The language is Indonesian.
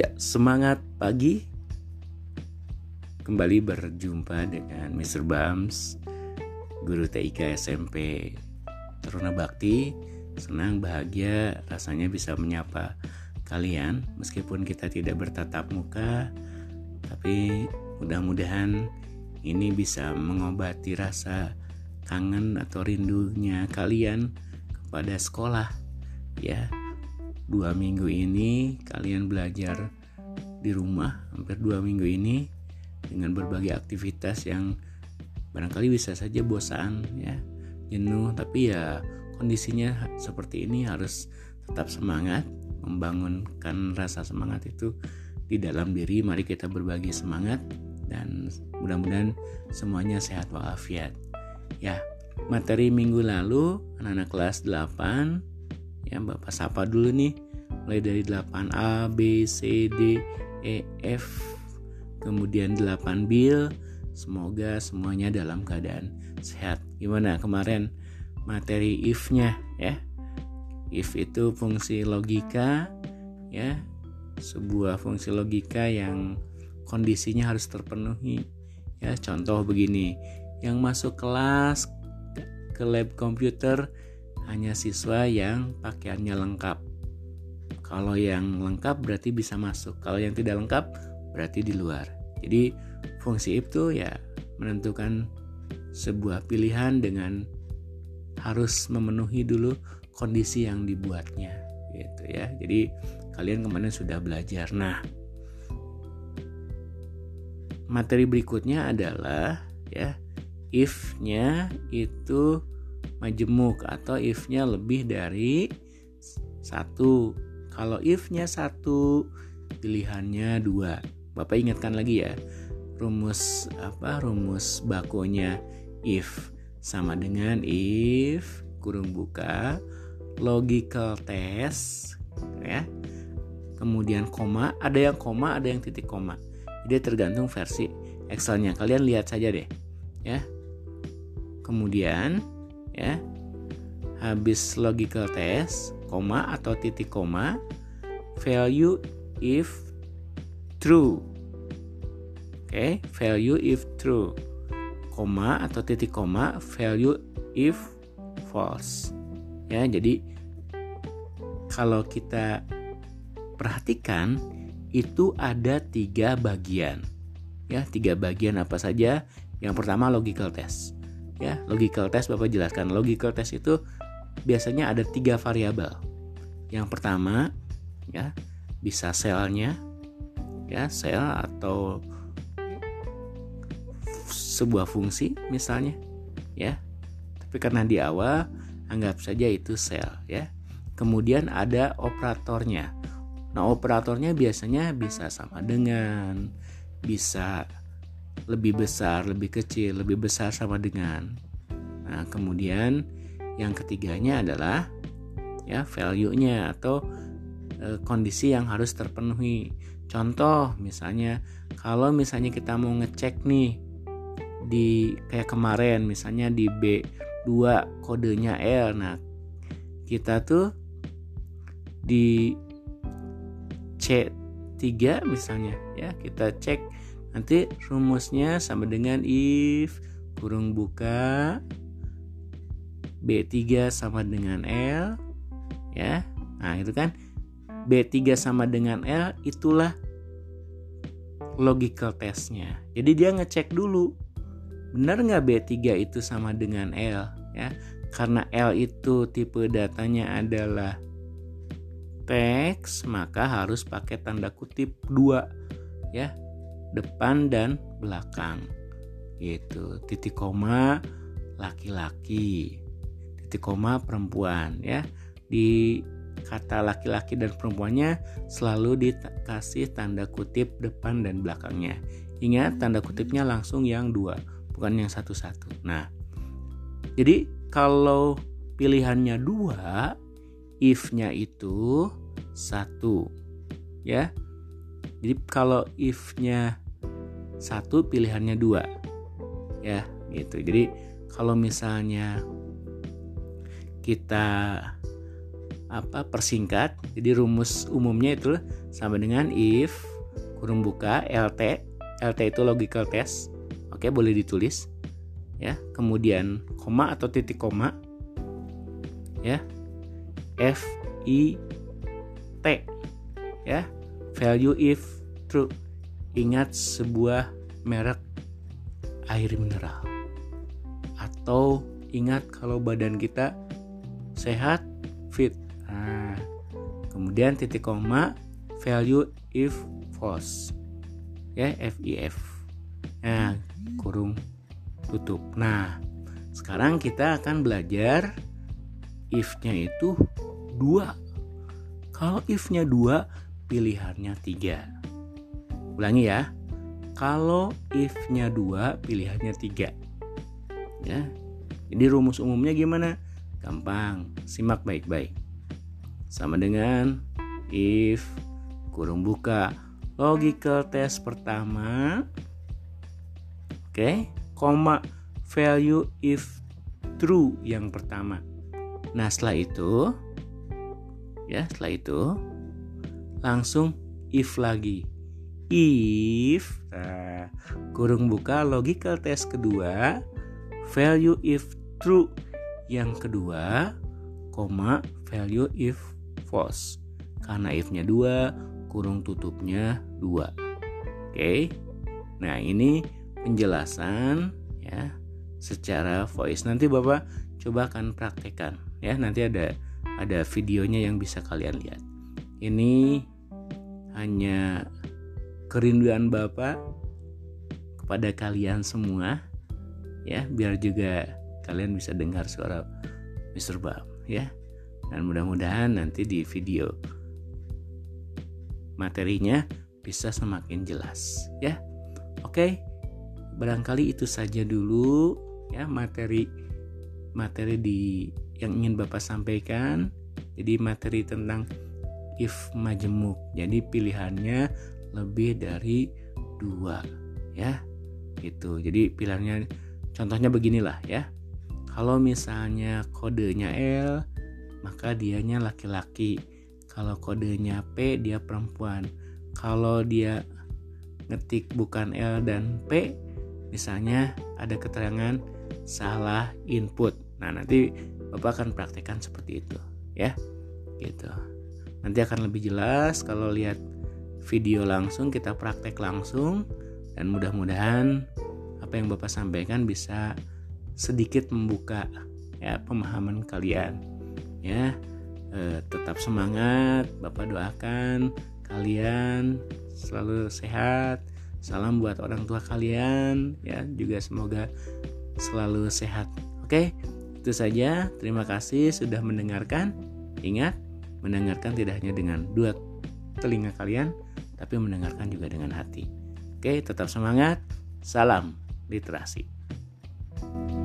Ya, semangat pagi. Kembali berjumpa dengan Mr. Bams, guru TIK SMP Teruna Bakti. Senang bahagia rasanya bisa menyapa kalian meskipun kita tidak bertatap muka, tapi mudah-mudahan ini bisa mengobati rasa kangen atau rindunya kalian kepada sekolah ya dua minggu ini kalian belajar di rumah hampir dua minggu ini dengan berbagai aktivitas yang barangkali bisa saja bosan ya jenuh. Tapi ya kondisinya seperti ini harus tetap semangat membangunkan rasa semangat itu di dalam diri. Mari kita berbagi semangat dan mudah-mudahan semuanya sehat walafiat. Ya materi minggu lalu anak-anak kelas 8 ya Bapak sapa dulu nih. Mulai dari 8A B C D E F kemudian 8 bil. Semoga semuanya dalam keadaan sehat. Gimana kemarin materi if-nya ya? If itu fungsi logika ya. Sebuah fungsi logika yang kondisinya harus terpenuhi ya. Contoh begini yang masuk kelas ke lab komputer hanya siswa yang pakaiannya lengkap. Kalau yang lengkap berarti bisa masuk. Kalau yang tidak lengkap berarti di luar. Jadi fungsi itu ya menentukan sebuah pilihan dengan harus memenuhi dulu kondisi yang dibuatnya gitu ya. Jadi kalian kemarin sudah belajar. Nah, materi berikutnya adalah ya if-nya itu majemuk atau if-nya lebih dari satu. Kalau if-nya satu, pilihannya dua. Bapak ingatkan lagi ya, rumus apa? Rumus bakonya if sama dengan if kurung buka logical test ya. Kemudian koma, ada yang koma, ada yang titik koma. Jadi tergantung versi Excelnya. Kalian lihat saja deh, ya. Kemudian ya habis logical test koma atau titik koma value if true. Oke okay? value if true. Koma atau titik koma value if false. Ya jadi kalau kita perhatikan itu ada tiga bagian. Ya tiga bagian apa saja? Yang pertama logical test. Ya logical test bapak jelaskan. Logical test itu biasanya ada tiga variabel. Yang pertama ya bisa selnya ya sel atau sebuah fungsi misalnya ya. Tapi karena di awal anggap saja itu sel ya. Kemudian ada operatornya. Nah operatornya biasanya bisa sama dengan bisa lebih besar, lebih kecil, lebih besar sama dengan. Nah, kemudian yang ketiganya adalah ya value-nya atau e, kondisi yang harus terpenuhi. Contoh misalnya kalau misalnya kita mau ngecek nih di kayak kemarin misalnya di B2 kodenya L. Nah, kita tuh di C3 misalnya ya, kita cek Nanti rumusnya sama dengan if kurung buka B3 sama dengan L ya. Nah, itu kan B3 sama dengan L itulah logical testnya. Jadi dia ngecek dulu benar nggak B3 itu sama dengan L ya. Karena L itu tipe datanya adalah teks, maka harus pakai tanda kutip dua ya depan dan belakang gitu titik koma laki-laki titik perempuan ya di kata laki-laki dan perempuannya selalu dikasih tanda kutip depan dan belakangnya ingat tanda kutipnya langsung yang dua bukan yang satu-satu nah jadi kalau pilihannya dua if-nya itu satu ya jadi kalau if-nya satu pilihannya dua. Ya, gitu. Jadi kalau misalnya kita apa persingkat. Jadi rumus umumnya itu sama dengan if kurung buka LT. LT itu logical test. Oke, boleh ditulis. Ya, kemudian koma atau titik koma. Ya. F I T. Ya. Value if true. Ingat sebuah merek air mineral. Atau ingat kalau badan kita sehat, fit. Nah, kemudian titik koma value if false. Ya, FIF. Nah, kurung tutup. Nah, sekarang kita akan belajar if-nya itu dua. Kalau if-nya dua, pilihannya tiga. Ulangi ya. Kalau if-nya dua, pilihannya tiga. Ya. Jadi rumus umumnya gimana? Gampang, simak baik-baik. Sama dengan if kurung buka. Logical test pertama. Oke. Okay, koma value if true yang pertama. Nah setelah itu ya setelah itu langsung if lagi. If nah, kurung buka logical test kedua value if true yang kedua koma value if false. Karena if-nya dua kurung tutupnya dua. Oke? Nah ini penjelasan ya secara voice. Nanti bapak coba akan praktekkan ya. Nanti ada ada videonya yang bisa kalian lihat. Ini hanya kerinduan bapak kepada kalian semua ya. Biar juga kalian bisa dengar suara Mr. Bam ya dan mudah-mudahan nanti di video materinya bisa semakin jelas ya. Oke. Barangkali itu saja dulu ya materi materi di yang ingin Bapak sampaikan. Jadi materi tentang if majemuk. Jadi pilihannya lebih dari dua ya. Gitu. Jadi pilihannya contohnya beginilah ya. Kalau misalnya kodenya L, maka dianya laki-laki. Kalau kodenya P dia perempuan. Kalau dia ngetik bukan L dan P misalnya ada keterangan salah input. Nah nanti Bapak akan praktekkan seperti itu ya. Gitu. Nanti akan lebih jelas kalau lihat video langsung kita praktek langsung dan mudah-mudahan apa yang Bapak sampaikan bisa sedikit membuka ya pemahaman kalian ya. Eh, tetap semangat Bapak doakan kalian selalu sehat. Salam buat orang tua kalian ya juga semoga selalu sehat. Oke itu saja. Terima kasih sudah mendengarkan. Ingat mendengarkan tidak hanya dengan dua telinga kalian tapi mendengarkan juga dengan hati. Oke tetap semangat. Salam literasi. thank you